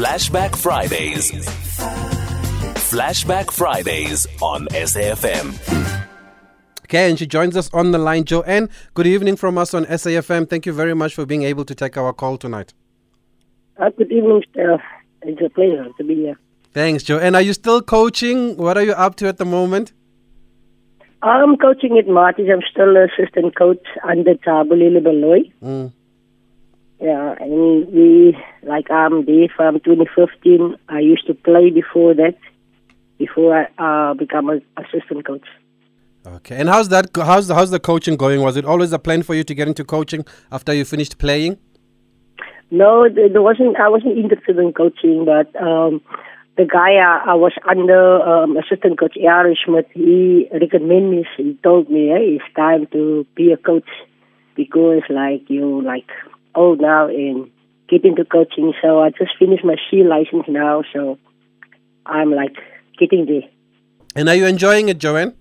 Flashback Fridays. Flashback Fridays on SAFM. Okay, and she joins us on the line. Joanne, good evening from us on SAFM. Thank you very much for being able to take our call tonight. Uh, good evening, Steph. It's a pleasure to be here. Thanks, Joanne. Are you still coaching? What are you up to at the moment? I'm coaching at Maties. I'm still assistant coach under Tabulile Beloy. Mm. Yeah, and we, like, I'm there from 2015. I used to play before that, before I uh, become an assistant coach. Okay, and how's that? How's how's the coaching going? Was it always a plan for you to get into coaching after you finished playing? No, there there wasn't. I wasn't interested in coaching, but um, the guy I, I was under, um, assistant coach Aaron Schmidt, he recommended me. He told me, "Hey, it's time to be a coach because, like, you like old now and get into coaching." So I just finished my C license now, so I'm like getting there. And are you enjoying it, Joanne?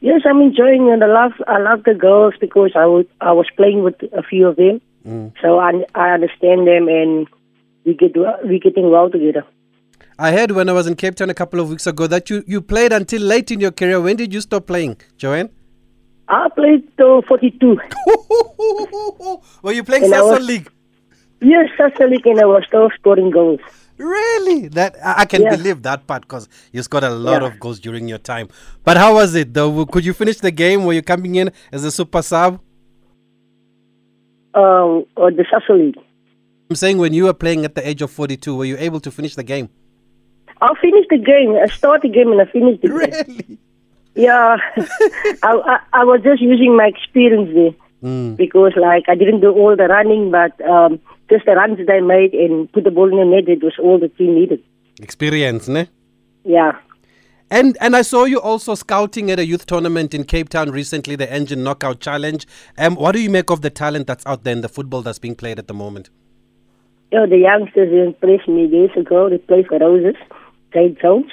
Yes, I'm enjoying it. I love I love the girls because I was I was playing with a few of them, mm. so I I understand them and we get we getting well together. I heard when I was in Cape Town a couple of weeks ago that you, you played until late in your career. When did you stop playing, Joanne? I played till 42. Were you playing And I Sasol was- League? Yes, the league, and I was still scoring goals. Really? That I can Yeah. believe that part because you scored a lot Yeah. of goals during your time. But how was it though? Could you finish the game? Were you coming in as a super sub? Um, or the Sasol League. I'm saying when you were playing at the age of 42, were you able to finish the game? I finished the game. I started the game and I finished the game. Really? Yeah, I, I I was just using my experience there Mm. because like I didn't do all the running, but um, just the runs that I made and put the ball in the net. It was all the team needed. Experience, ne? Yeah. And and I saw you also scouting at a youth tournament in Cape Town recently, the Engen Knockout Challenge. Um, what do you make of the talent that's out there in the football that's being played at the moment? You know, the youngsters impressed me years ago. They played for Roses, Jade Jones.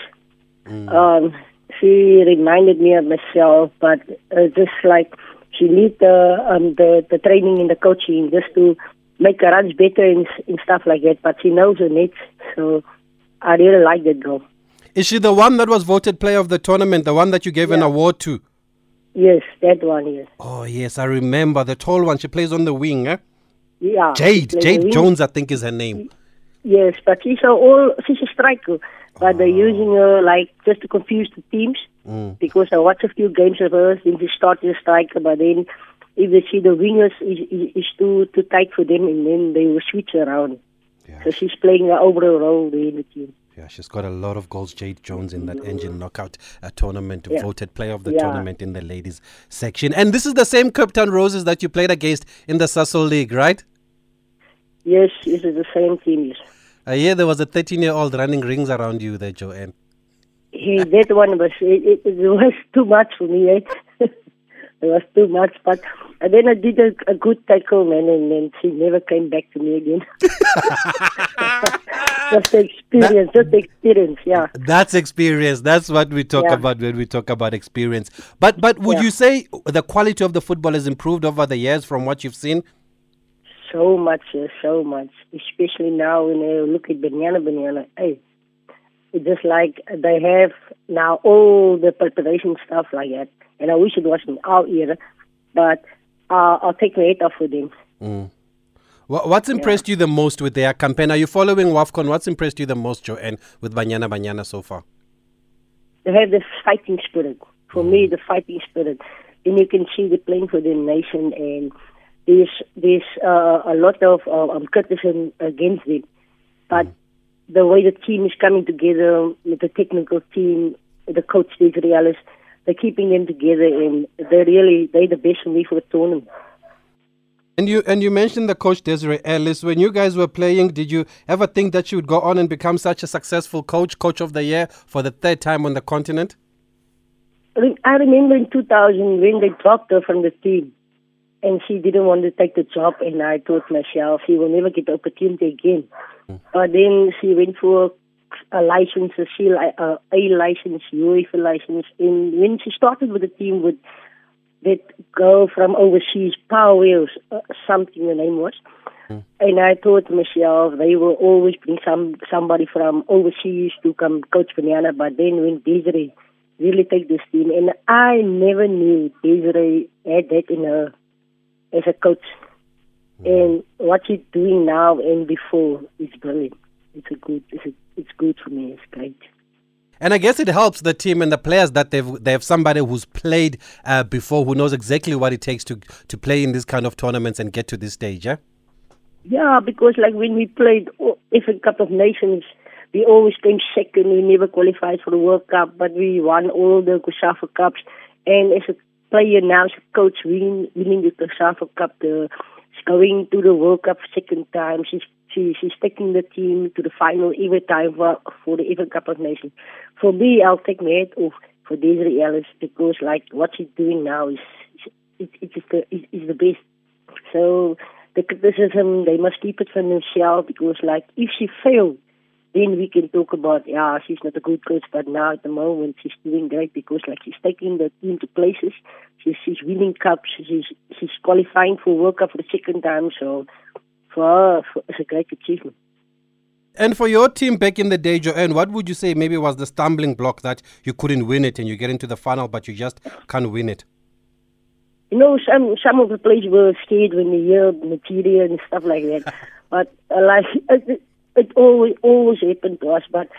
Um, she reminded me of myself, but uh, just like she need the um, the the training and the coaching just to make her runs better and, and stuff like that. But she knows her nets, so I really like that girl. Is she the one that was voted player of the tournament, the one that you gave an award to? Yes, that one. Yes. Oh yes, I remember the tall one. She plays on the wing, eh? Yeah. Jade, Jade. Jones, I think is her name. Yes, but she's a all she's a striker, but they're using her like just to confuse the teams. Mm. Because I watched a few games of hers, then she started a striker, but then if they see the wingers is, is, is too too tight for them, and then they will switch around. Yeah. So she's playing an overall role there in the team. Yeah, she's got a lot of goals, Jade Jones, in that Engen Knockout uh, tournament, Yeah. voted player of the Yeah. tournament in the ladies section. And this is the same Cape Town Roses that you played against in the Sasol League, right? Yes, this is the same team. Yes. I hear there was a 13 year old running rings around you there, Joanne. Hey, that one was it, it, was too much for me. Eh? it was too much, but and then I did a, a good tackle, man, and then she never came back to me again. just the experience, just the experience, yeah. That's experience. That's what we talk Yeah. about when we talk about experience. But but would Yeah. you say the quality of the football has improved over the years from what you've seen? So much, uh, so much. Especially now when I look at Banyana Banyana. Hey, it's just like they have now all the preparation stuff like that. And I wish it was in our era, but uh, I'll take my head off for them. Wha- What's impressed you the most with their campaign? Are you following WAFCON? What's impressed you the most, Joanne, with Banyana Banyana so far? They have this fighting spirit. For me, the fighting spirit. And you can see they're playing for their nation, and there's there's uh, a lot of uh, um, criticism against them. But the way the team is coming together, the technical team, the coach, the Realis, they're keeping them together, and they're really they're the best for me for the tournament. And you and you mentioned the coach Desiree Ellis. When you guys were playing, did you ever think that she would go on and become such a successful coach, coach of the year for the third time on the continent? I I remember in 2000 when they dropped her from the team, and she didn't want to take the job, and I thought myself she will never get the opportunity again. But then she went for a license, a C, uh, A license, UEFA license, and when she started with the team with that girl from overseas, Power Wheels, uh, something the name was. Mm. And I thought to myself, they will always bring some somebody from overseas to come coach Banyana. But then when Desiree really take this team, and I never knew Desiree had that in her as a coach. Mm. And what she's doing now and before is brilliant. It's a good. It's a, it's good for me. It's great. And I guess it helps the team and the players that they've they have somebody who's played uh, before, who knows exactly what it takes to to play in these kind of tournaments and get to this stage. Yeah. Yeah, because like when we played every Cup of Nations, we always came second. We never qualified for the World Cup, but we won all the COSAFA Cups. And as a player now, coach, winning, winning the COSAFA Cup, the going to the World Cup second time. She's she, she's taking the team to the final every time for, for the Even Cup of Nations. For me, I'll take my head off for Desiree Ellis because like what she's doing now is it, it is the is, is the best. So the criticism they must keep it for themselves because like if she fails then we can talk about yeah she's not a good coach but now at the moment she's doing great because like she's taking the team to places she's she's winning cups she's she's qualifying for World Cup for the second time so for her for, it's a great achievement. And for your team back in the day, Joanne, what would you say maybe was the stumbling block that you couldn't win it and you get into the final but you just can't win it? You know, some some of the players were scared when they hear material and stuff like that. but uh, like it, always always happened to us. But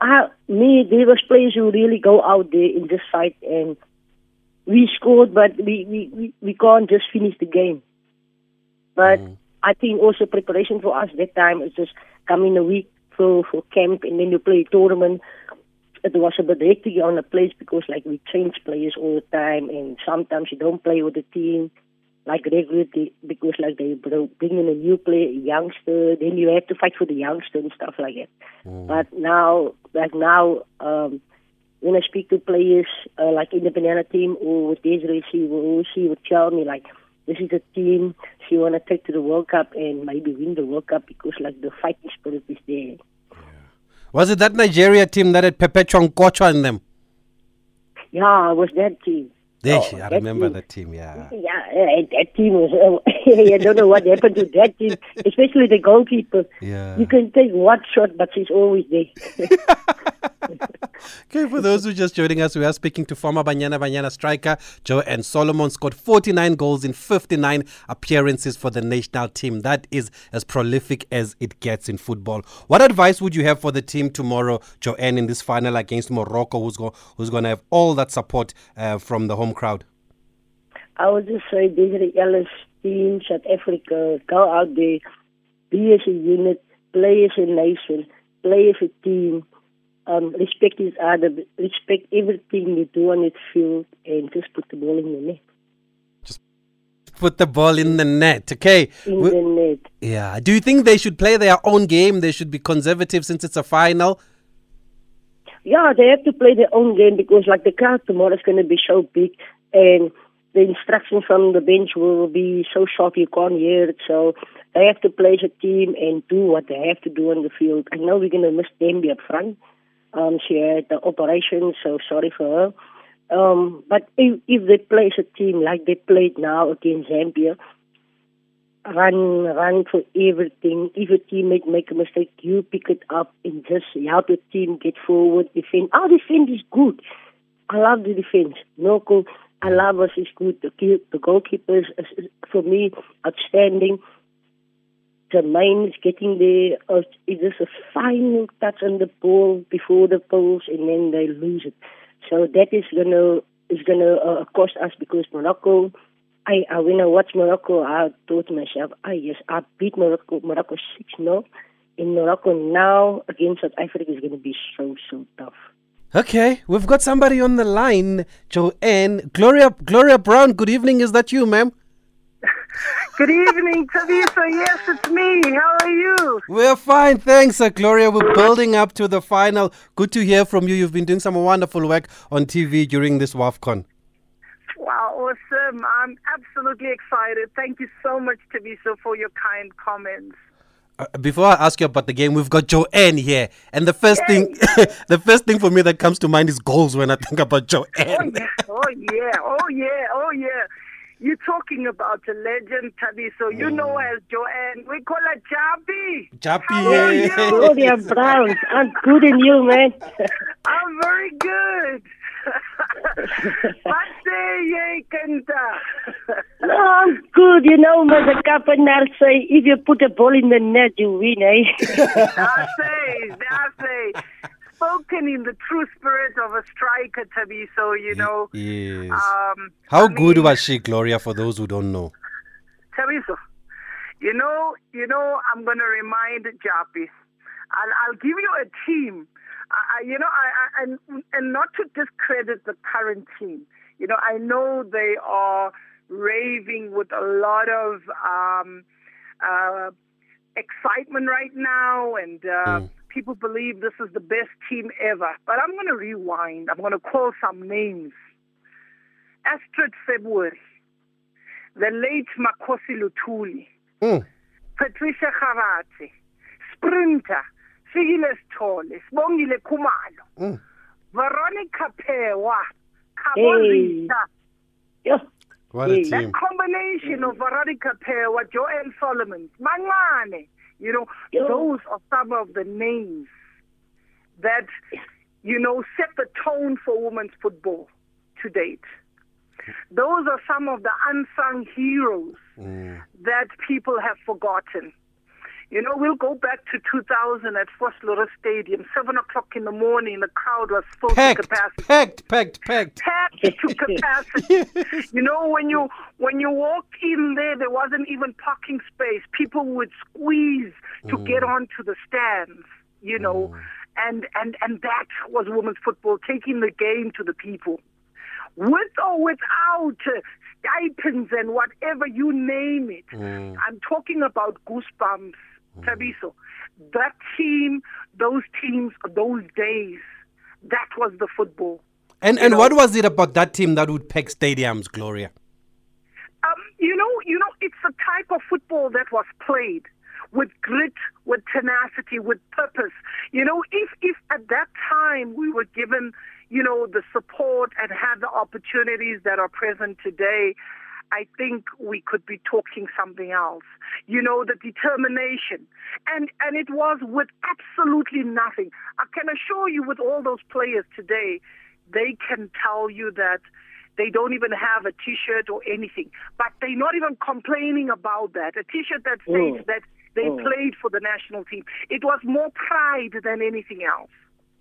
I, me, there was players who really go out there in this fight and we scored, but we we we, we can't just finish the game. But mm. I think also preparation for us that time is just coming a week for for camp and then you play a tournament. It was a bit hectic on the place because like we change players all the time and sometimes you don't play with the team like regularly because like they bring in a new player, a youngster, then you have to fight for the youngster and stuff like that. Mm. But now, like now, um, when I speak to players uh, like in the Banyana team or with Desiree, she will, she would tell me like, this is a team she want to take to the World Cup and maybe win the World Cup because like the fighting spirit is there. Yeah. Was it that Nigeria team that had Perpetua Nkwocha in them? Yeah, it was that team. There, oh, I remember that team. Yeah. Yeah, that team was. Uh, I don't know what happened to that team, especially the goalkeeper. Yeah. You can take one shot, but she's always there. okay, for those who are just joining us, we are speaking to former Banyana Banyana striker Joanne Solomon. Scored 49 goals in 59 appearances for the national team. That is as prolific as it gets in football. What advice would you have for the team tomorrow, Joanne, in this final against Morocco, who's, go, who's going to have all that support uh, from the home crowd? I would just say, Desiree Ellis, team, South Africa, go out there, be as a unit, play as a nation, play as a team um, respect each other, respect everything you do on the field, and just put the ball in the net. Just put the ball in the net, okay? In we, the net. Yeah. Do you think they should play their own game? They should be conservative since it's a final? Yeah, they have to play their own game because, like, the crowd tomorrow is going to be so big, and the instructions from the bench will be so sharp you can't hear it. So they have to play as a team and do what they have to do on the field. I know we're going to miss Thembi up front um, she had the operation, so sorry for her. Um, but if, if they play as a team like they played now against Zambia, run, run for everything. If a teammate make a mistake, you pick it up and just help the team get forward, defend. Our defense is good. I love the defense. Noko, I love us is good. The, the goalkeepers, is, for me, outstanding the main is getting there. Uh, it is a final touch on the ball before the post, and then they lose it. So that is gonna is gonna uh, cost us because Morocco. I, I when I watched Morocco, I thought to myself, "Ah, yes, I beat Morocco. Morocco six 0 in Morocco now against South Africa is going to be so so tough." Okay, we've got somebody on the line, Joanne Gloria Gloria Brown. Good evening. Is that you, ma'am? Good evening, Thabiso. Yes, it's me. How are you? We're fine, thanks, uh, Gloria. We're building up to the final. Good to hear from you. You've been doing some wonderful work on TV during this WAFCON. Wow, awesome. I'm absolutely excited. Thank you so much, Thabiso, for your kind comments. Uh, before I ask you about the game, we've got Joanne here, and the first thing, the first thing for me that comes to mind is goals when I think about Joanne. Oh yeah, oh yeah, oh yeah, oh yeah. You're talking about a legend, Tabi. So you know Mm. as Joanne. We call her Jabi. Jappy, How yeah. you? Gloria Browns, I'm good in you, man. I'm very good. What say ye, Kenta? No, I'm good. You know, Mr. Kapanar say, if you put a ball in the net, you win, eh? I say, I say. Spoken in the true spirit of a striker, Tabi. So you know. Yes. Um, How I good mean, was she, Gloria? For those who don't know. Thabiso, you know, you know, I'm going to remind Japi. I'll, I'll give you a team. I, you know, I, I, and, and not to discredit the current team. You know, I know they are raving with a lot of um, uh, excitement right now, and uh, people believe this is the best team ever. But I'm going to rewind. I'm going to call some names. Astrid February the late Makosi Lutuli, Mm. Patricia Kharate, Sprinter, Sigile Stole, Sbongile Kumalo, Mm. Veronica Phewa, Hey. Kabozita. What a Hey. That combination of Veronica Phewa, Joel Solomon, Mangane, you know, those are some of the names that, you know, set the tone for women's football to date. Those are some of the unsung heroes Mm. that people have forgotten. You know, we'll go back to 2000 at Vosloorus Stadium, 7 o'clock in the morning, the crowd was full to capacity. packed, packed, packed. Packed to capacity. You know, when you when you walk in there, there wasn't even parking space. People would squeeze to get onto the stands. You know, and and and that was women's football, taking the game to the people, with or without uh, stipends and whatever you name it. I'm talking about goosebumps, Thabiso. That team, those teams, those days. That was the football. And and what was it about that team that would pack stadiums, Gloria? Um, you know, you know, it's the type of football that was played with grit, with tenacity, with purpose. You know, if if at that time we were given, you know, the support and had the opportunities that are present today, I think we could be talking something else. You know, the determination. And and it was with absolutely nothing. I can assure you with all those players today, they can tell you that they don't even have a t-shirt or anything. But they're not even complaining about that. A t-shirt that states Mm. that they Mm. played for the national team. It was more pride than anything else.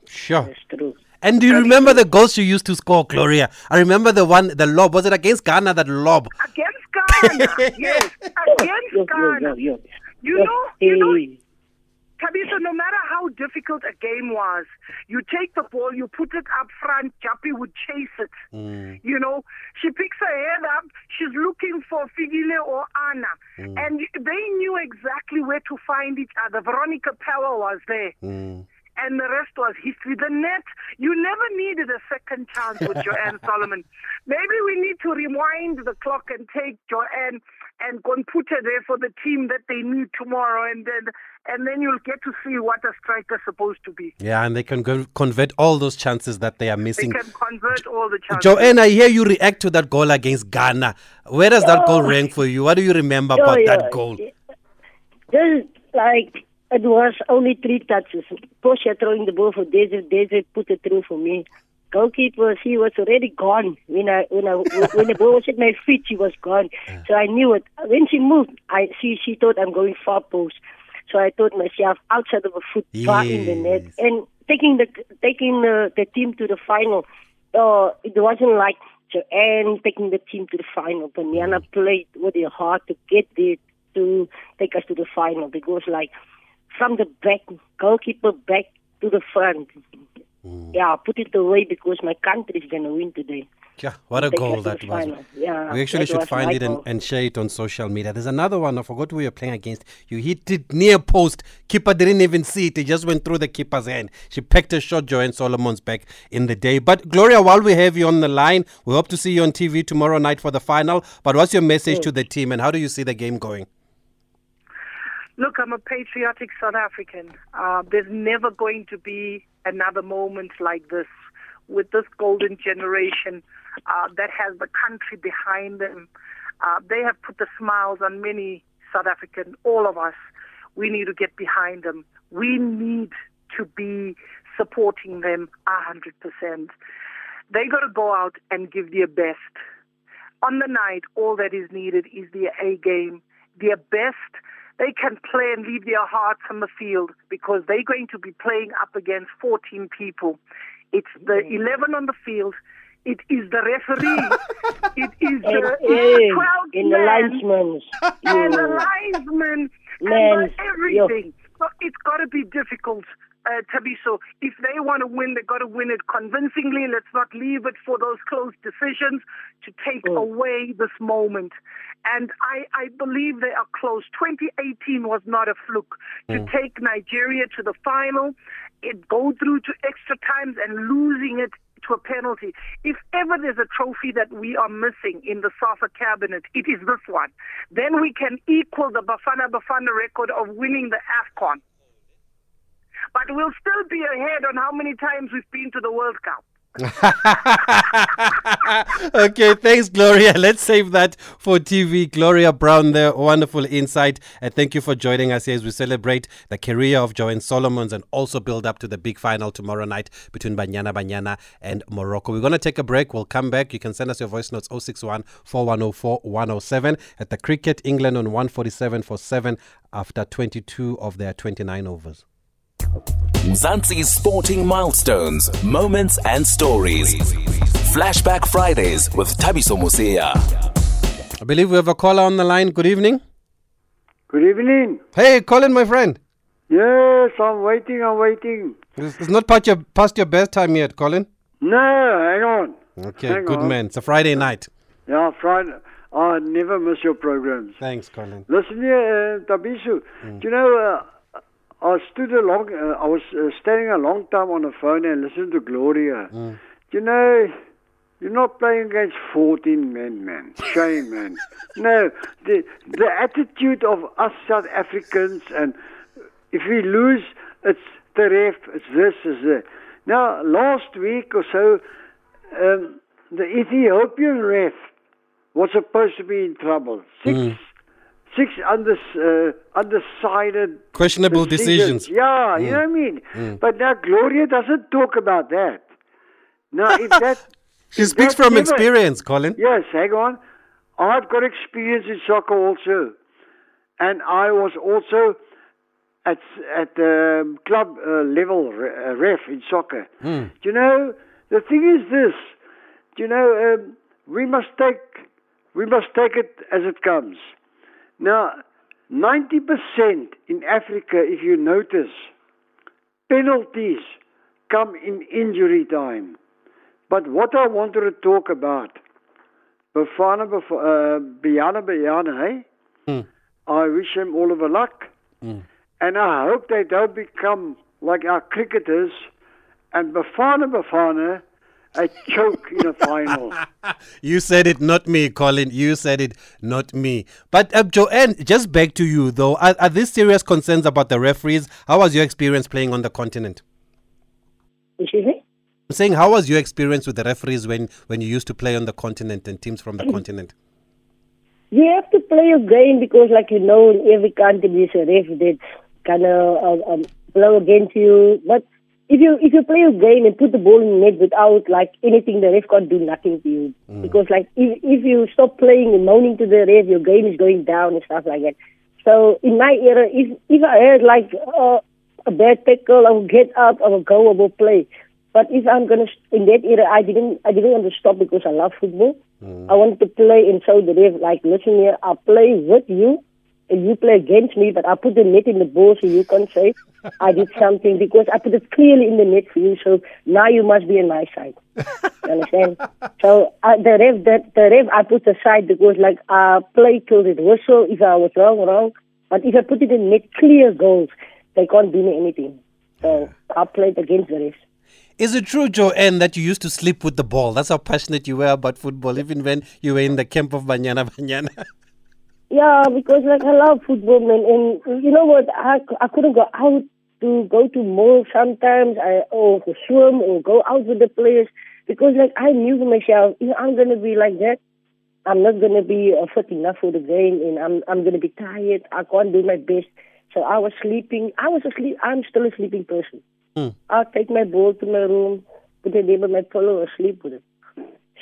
Sure. That's true. And do you remember the goals you used to score, Gloria? I remember the one, the lob. Was it against Ghana? That lob. Against Ghana, yes. Against yo, Ghana. yo, yo. You know, you know, hey. Tabitha, no matter how difficult a game was, you take the ball, you put it up front, Jappy would chase it. Mm. You know, she picks her head up, she's looking for Figile or Anna. Mm. And they knew exactly where to find each other. Veronica Power was there. Mm. And the rest was history. The net, you never needed a second chance with Joanne Solomon. Maybe we need to rewind the clock and take Joanne and go and put her there for the team that they need tomorrow, and then and then you'll get to see what a striker's supposed to be. Yeah, and they can go convert all those chances that they are missing. They missing. can convert all the chances. Joanne, I hear you react to that goal against Ghana. Where does that goal oh. rank for you? What do you remember Yo, about yo, that goal? Just like it was only three touches. Portia throwing the ball for Desert. Desert put it through for me. Goalkeeper, she was already gone. When I when I when the ball was at my feet, she was gone. So I knew it. When she moved, I she she thought I'm going far post. So I thought myself outside of a foot, far in the net, and taking the taking the, the team to the final. Uh, it wasn't like Joanne taking the team to the final. But Banyana played with their heart to get there to take us to the final because like from the back, goalkeeper back to the front. Hmm. Yeah, put it away because my country is gonna win today. Yeah, what a Take goal that was. Yeah, We actually should find it and, and share it on social media. There's another one. I forgot who you're playing against. You hit it near post. Keeper didn't even see it. It just went through the keeper's hand. She pecked a shot Joanne Solomon's back in the day. But Gloria, while we have you on the line, we hope to see you on TV tomorrow night for the final. But what's your message to the team and how do you see the game going? Look, I'm a patriotic South African. Uh, there's never going to be another moment like this with this golden generation uh, that has the country behind them. Uh, they have put the smiles on many South African, all of us. We need to get behind them. We need to be supporting them 100%. They got to go out and give their best. On the night, all that is needed is their A game, their best. They can play and leave their hearts on the field because they're going to be playing up against 14 people. It's the 11 on the field. It is the referee. it is the, Hey, 12 in the man linesman. and the linesman Man, and the everything. So it's got to be difficult uh, to be so. If they want to win, they've got to win it convincingly. Let's not leave it for those close decisions to take away this moment. And I, I believe they are close. 2018 was not a fluke. To take Nigeria to the final, it go through to extra times and losing it to a penalty. If ever there's a trophy that we are missing in the SAFA cabinet, it is this one. Then we can equal the Bafana Bafana record of winning the AFCON. But we'll still be ahead on how many times we've been to the World Cup. okay, thanks, Gloria. Let's save that for TV. Gloria Brown there, wonderful insight. And thank you for joining us here as we celebrate the career of Joanne Solomons and also build up to the big final tomorrow night between Banyana Banyana and Morocco. We're going to take a break. We'll come back. You can send us your voice notes 061 4104 107 at the Cricket England on 147 for 7 after 22 of their 29 overs. Mzansi's sporting milestones, moments, and stories. Flashback Fridays with Thabiso Mosia. I believe we have a caller on the line. Good evening. Good evening. Hey, Colin, my friend. Yes, I'm waiting, I'm waiting. It's it's not past your, past your best time yet, Colin. No, hang on. Okay, Hang good on. man. It's a Friday night. Yeah, Friday. I never miss your programs. Thanks, Colin. Listen here, uh, Thabiso. Do you know, uh, I stood a long, uh, I was uh, standing a long time on the phone and listening to Gloria. Do you know, you're not playing against 14 men, man. Shame, man. No, the, the attitude of us South Africans, and if we lose, it's the ref, it's this, it's that. Now, last week or so, um, the Ethiopian ref was supposed to be in trouble. Six, six uh, undecided Questionable decisions. Yeah, you know what I mean. But now Gloria doesn't talk about that. Now, if that She speaks that from never- experience, Colin. Yes, hang on. I've got experience in soccer also, and I was also at at the club uh, level uh, ref in soccer. Do you know the thing is this? Do you know um, we must take we must take it as it comes. Now, ninety percent in Africa, if you notice, penalties come in injury time. But what I wanted to talk about, Bafana, Baf- uh, Biana Biana, eh? I wish him all of the luck. And I hope they don't become like our cricketers and Bafana Bafana a choke in a final. You said it, not me, Colin. You said it, not me. But uh, Joanne, just back to you though. Are, are these serious concerns about the referees? How was your experience playing on the continent? Excuse me? I'm saying, how was your experience with the referees when, when you used to play on the continent and teams from the continent? You have to play a game because, like you know, in every country there's a ref that kind of um, um, blow against you. But if you if you play a game and put the ball in the net without like anything, the ref can't do nothing to you. Because like if if you stop playing and moaning to the ref, your game is going down and stuff like that. So in my era, if if I had like uh, a bad tackle, I would get up, I would go, I would play. But if I'm gonna in that era, I didn't I didn't want to stop because I love football. I wanted to play and show the ref like, listen here, I play with you you play against me, but I put the net in the ball so you can't say I did something because I put it clearly in the net for you. So now you must be on my side. You understand? so uh, the ref, that the ref, I put aside because like I play till it whistle. If I was wrong, wrong. But if I put it in net, clear goals, they can't do me anything. So I played against the ref. Is it true, Joanne, that you used to sleep with the ball? That's how passionate you were about football, even when you were in the camp of Banyana Banyana. Yeah, because like I love football, man, and you know what? I, I couldn't go out to go to mall sometimes, I or to swim or go out with the players because like I knew for myself, you know, I'm gonna be like that. I'm not gonna be uh, fit enough for the game, and I'm I'm gonna be tired. I can't do my best. So I was sleeping. I was asleep. I'm still a sleeping person. Mm. I'll take my ball to my room, put it there by my pillow, and sleep with it.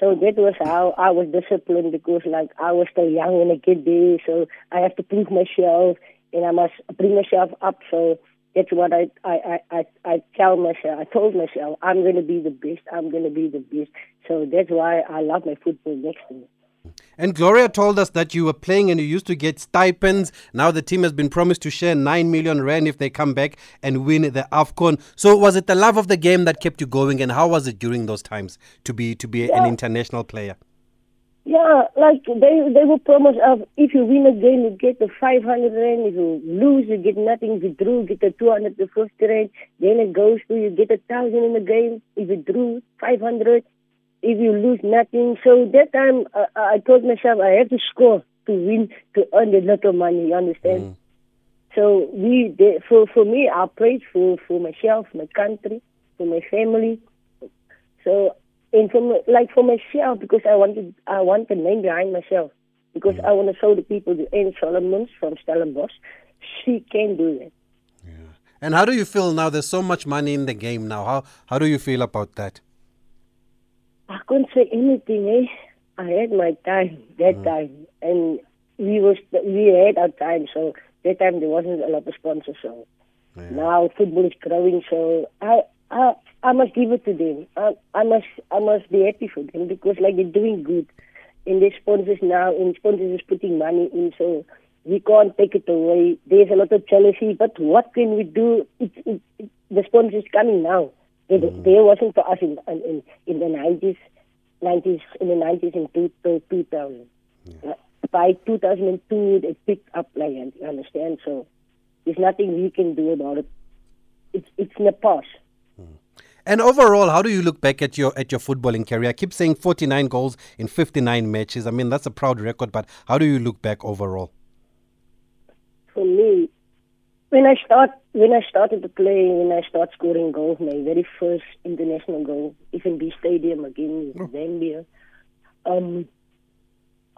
So that was how I was disciplined because like I was still young when I get there, so I have to prove myself and I must bring myself up. So that's what I I I I, tell myself. I told myself I'm to be the best. I'm to be the best. So that's why I love my football next to me. And Gloria told us that you were playing and you used to get stipends. Now the team has been promised to share 9 million rand if they come back and win the AFCON. So was it the love of the game that kept you going and how was it during those times to be to be Yeah. an international player? Yeah, like they they will promise of if you win a game you get the 500 rand. If you lose you get nothing. If you drew you get the 250 rand. Then it goes to you get a thousand in the game. If you drew 500. If you lose nothing. So that time uh, I told myself I have to score to win to earn a lot of money. You understand? So we did, for for me I prayed for for myself, my country, for my family. So and for my- like for myself because I wanted I want the name behind myself because I want to show the people the Anne Solomons from Stellenbosch. She can do that. And how do you feel now? There's so much money in the game now. How how do you feel about that? I couldn't say anything. Eh? I had my time that time, and we was we had our time. So that time there wasn't a lot of sponsors. So now football is growing. So I I I must give it to them. I I must I must be happy for them because like they're doing good, and their sponsors now and sponsors is putting money in. So we can't take it away. There's a lot of jealousy, but what can we do? It, it, it, the sponsors coming now. They, There mm. wasn't for us in in in the nineties, nineties in the nineties and two two thousand. Uh, by two thousand and two, they picked up like you understand. So there's nothing we can do about it. It's it's in the past. Mm. And overall, how do you look back at your at your footballing career? I keep saying 49 goals in 59 matches. I mean, that's a proud record, but how do you look back overall? For me, when I start when I started to play, when I start scoring goals, my very first international goal, FNB Stadium again in Zambia. Um,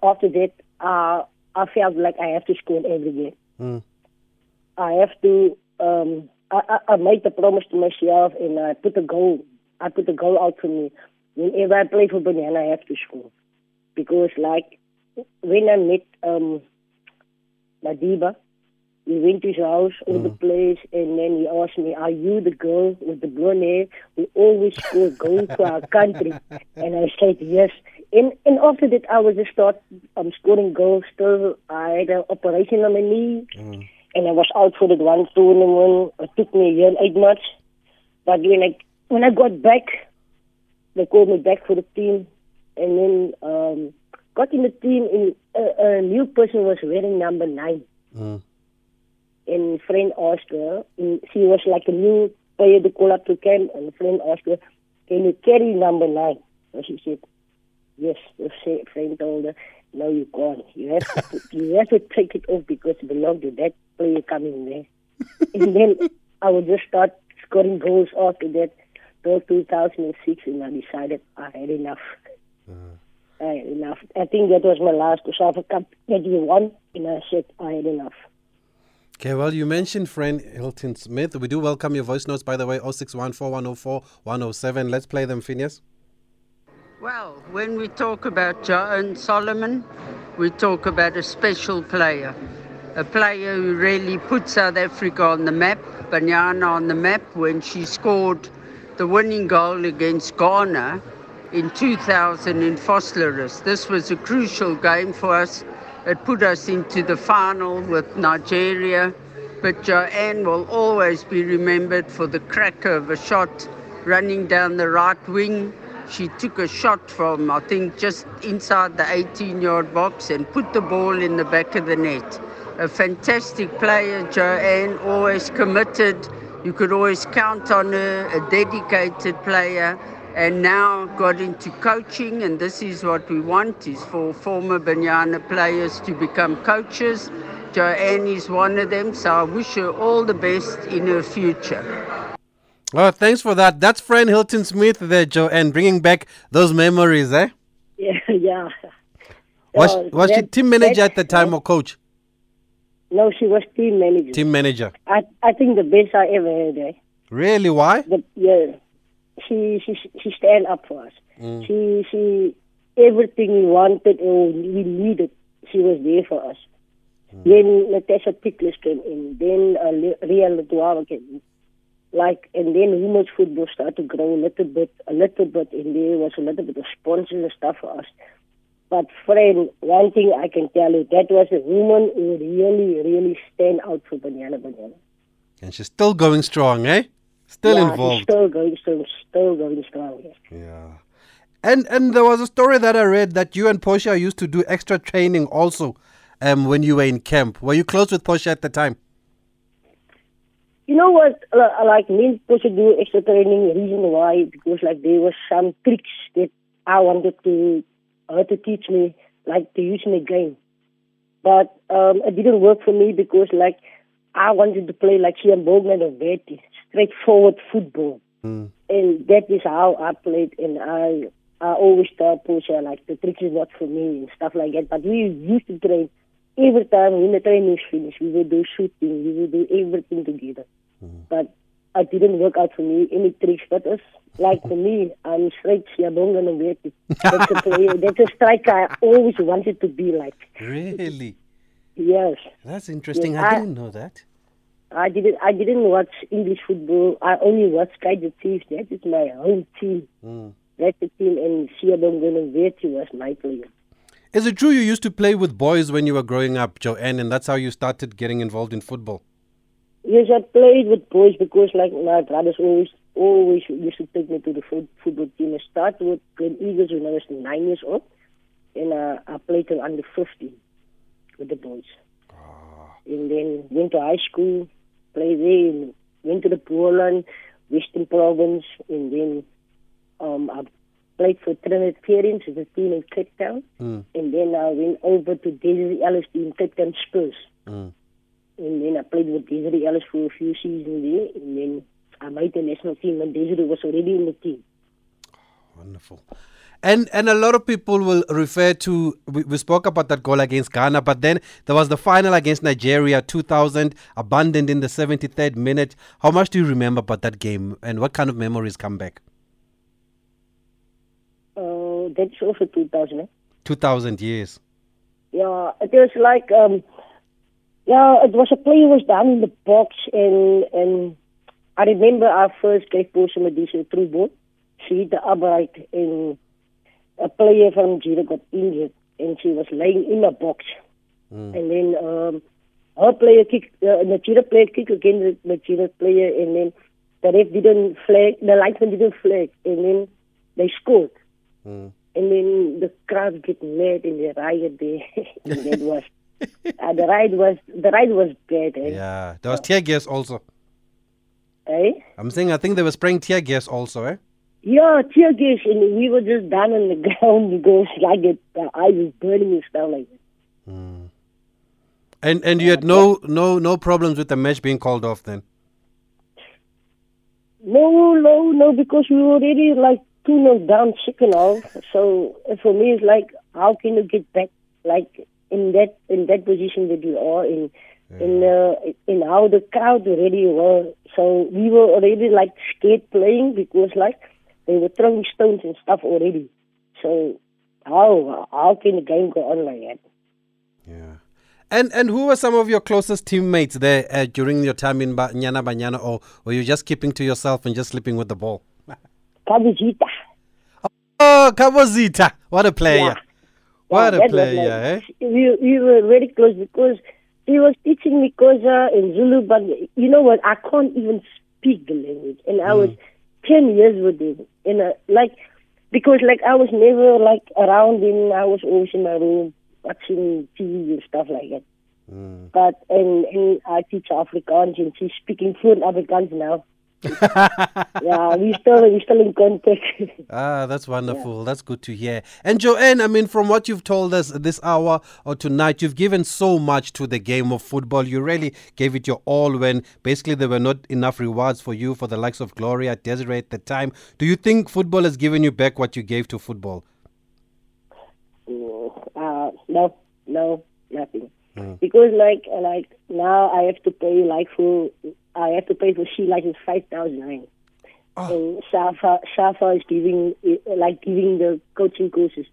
after that, uh, I felt like I have to score every game. Mm. I have to. Um, I, I, I made the promise to myself, and I put a goal. I put a goal out for me. Whenever I play for Banyana, I have to score because, like, when I met um, Madiba, we went to his house, all the place, and then he asked me, "Are you the girl with the blonde hair? We always score goals for our country." And I said, "Yes." And and after that, I was just start um, scoring goals. Still, I had an operation on my knee, and I was out for that one tournament. It took me a year and eight months. But when I when I got back, they called me back for the team, and then um, got in the team. And a, a new person was wearing number nine Mm. And Fran asked her, and she was like a new player to call up to camp, and Fran asked her, can you carry number nine? And she said, yes. The sa- Fran told her, no, you can't. You have to, you have to take it off because it belongs to that player coming there. and then I would just start scoring goals after that till 2006, and I decided I had enough. Uh-huh. I had enough. I think that was my last COSAFA Cup that we won, and I said I had enough. Okay, well, you mentioned Fran Hilton-Smith. We do welcome your voice notes, by the way, 0614104107. Let's play them, Phineas. Well, when we talk about Joan Solomon, we talk about a special player. A player who really put South Africa on the map, Banyana on the map, when she scored the winning goal against Ghana in 2000 in Vosloorus. This was a crucial game for us. It put us into the final with Nigeria. But Joanne will always be remembered for the cracker of a shot running down the right wing. She took a shot from, I think, just inside the 18 yard box and put the ball in the back of the net. A fantastic player, Joanne, always committed. You could always count on her, a dedicated player. And now got into coaching and this is what we want is for former Banyana players to become coaches. Joanne is one of them, so I wish her all the best in her future. Oh, thanks for that. That's Fran Hilton-Smith there, Joanne, bringing back those memories, eh? Yeah, yeah. Was, Uh, was she team manager that- at the time or coach? No, she was team manager. Team manager. I I think the best I ever had. Eh? Really? Why? The, yeah, she she she stand up for us. Mm. She she everything we wanted or we needed, she was there for us. Mm. Then Natasha Pickles came in. Then uh, Ria Ledwaba came in. Like and then women's football started to grow a little bit, a little bit, and there was a little bit of sponsors and stuff for us. But Fran, one thing I can tell you, that was a woman who really, really stand out for Banyana Banyana. And she's still going strong, eh? Still yeah, involved. Still going strong, still going strong. Yeah. And and there was a story that I read that you and Portia used to do extra training also um, when you were in camp. Were you close with Portia at the time? You know what? Like me to do extra training. Reason why? Because like there was some tricks that I wanted to her to teach me, like to use in the game. But um, it didn't work for me because like I wanted to play like Sian Bogman or Betty, straightforward football, Mm. and that is how I played. And I I always tell Portia like the trick is not for me and stuff like that. But we used to train every time when the training is finished. We would do shooting, we would do everything together but it didn't work out for me. Any tricks, but it's like for me, I'm straight Siabonga and Mbeki. That's a player, that's a striker I always wanted to be like. Really? Yes, That's interesting. Yeah, I I- didn't know that. I didn't. I didn't watch English football. I only watched Kaizer Chiefs. That is my home team. Mm. That's the team, and Mbeki was my player. Is it true you used to play with boys when you were growing up, Joanne, and that's how you started getting involved in football? Yes, I played with boys because like my brothers always always used to take me to the foot, football team. I started with Glen Eagles when I was nine years old, and uh, I played till under 15 with the boys. And then went to high school, played there, and went to the Poland, Western Province, and then um, I played for Trinidad Parents, the team in Cape Town, Mm. and then I went over to Desiree Ellis team, Cape Town Spurs. Mm. And then I played with Desiree Ellis for a few seasons there. And then I made the national team, and Desiree was already in the team. Wonderful. And and a lot of people will refer to we, we spoke about that goal against Ghana, but then there was the final against Nigeria, 2000, abandoned in the 73rd minute. How much do you remember about that game, and what kind of memories come back? Uh, that's also 2000. Eh? 2000 years. Yeah, it was like, um, yeah, it was a player was down in the box, and and I remember our first gave Portia Modise through ball. She hit the upright, and a player from Nigeria got injured, and she was laying in a box. Mm. And then um, her player kicked, uh, Nigeria player kicked against the Nigeria player, and then the ref didn't flag, the linesman didn't flag, and then they scored. Mm. And then the crowd get mad and they riot there. and that was uh, the ride was the ride was bad, eh? Yeah, there was tear gas also. Eh? I'm saying I think they were spraying tear gas also, eh? Yeah, tear gas, and we were just down on the ground because like it, the eyes was burning and stuff like that. And and you had no no no problems with the match being called off then. No, no, no, because we were already like two nil down, second half. So uh, for me, it's like, how can you get back like in that in that position that you are in? In uh, in how the crowd already were, so we were already like scared playing because like they were throwing stones and stuff already. So how how can the game go on like that? Yeah. And and who were some of your closest teammates there uh, during your time in Banyana Banyana, or were you just keeping to yourself and just sleeping with the ball? Kabuzita. Oh, Kabozita, what a player! Yeah. What Yeah, a player, eh? We, we were very close because he was teaching me Xhosa and Zulu, but you know what? I can't even speak the language. And I was 10 years with him. And uh, like, because like I was never like around him. I was always in my room watching TV and stuff like that. Mm. But, and, and I teach Afrikaans and she's speaking fluent Afrikaans now. Yeah, we still we still in contact. ah, that's wonderful. Yeah. That's good to hear. And Joanne, I mean, from what you've told us this hour or tonight, you've given so much to the game of football. You really gave it your all when basically there were not enough rewards for you for the likes of Gloria, Desiree at the time. Do you think football has given you back what you gave to football? Mm, uh, no, no, nothing. Mm. Because like like now I have to pay like for I have to pay for she like license five thousand rand. Oh. And Shafa Shafa is giving like giving the coaching courses.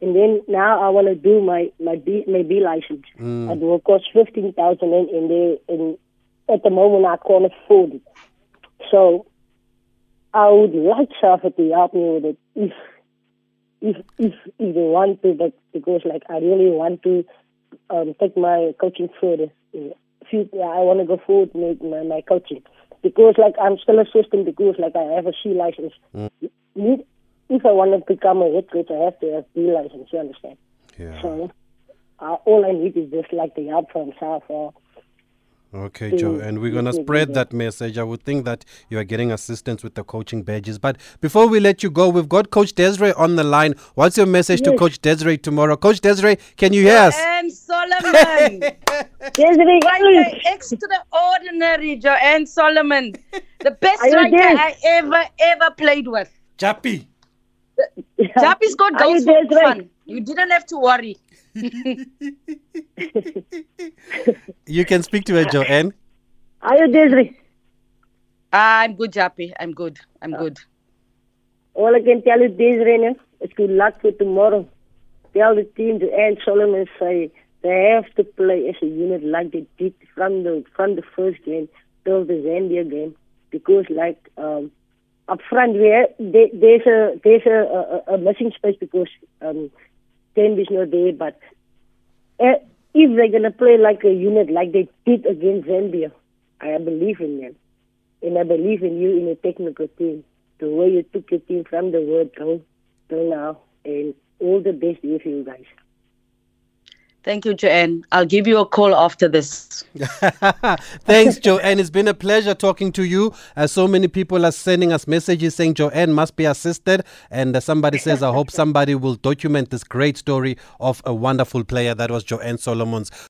And then now I want to do my my B my B license. Mm. It will cost fifteen thousand and in there and at the moment I can't afford it. So I would like Shafa to help me with it if if if if they want to, but because like I really want to um, take my coaching further. Future, I want to go forward with my, my coaching because like I'm still assistant because like I have a C license. Mm. if I want to become a head coach, I have to have B license. You understand? Yeah. So uh, all I need is just like the help from South or Okay, Joe, and we're going to spread that message. I would think that you are getting assistance with the coaching badges. But before we let you go, we've got Coach Desiree on the line. What's your message yes. to Coach Desiree tomorrow? Coach Desiree, can you hear us? Joanne Solomon. Desiree, what extraordinary Joanne Solomon. The best striker I ever, ever played with. Jappy. Jappy's got goals for fun. You didn't have to worry. you can speak to her, Joanne. Are you Desiree? I'm good, Jappy. I'm good. I'm uh, good. All I can tell you, Desiree, is good luck for tomorrow. Tell the team to end Solomon say they have to play as a unit like they did from the from the first game till the Zambia game because like um, up front we have, there, there's a there's a, a, a missing space because um, Ten is not there, but uh, if they're gonna play like a unit like they did against Zambia, I believe in them, and I believe in you in a technical team. The way you took your team from the word go till now, and all the best for you guys. Thank you, Joanne. I'll give you a call after this. Thanks, Joanne. It's been a pleasure talking to you. Uh, so many people are sending us messages saying Joanne must be assisted. And uh, somebody says, I hope somebody will document this great story of a wonderful player that was Joanne Solomons.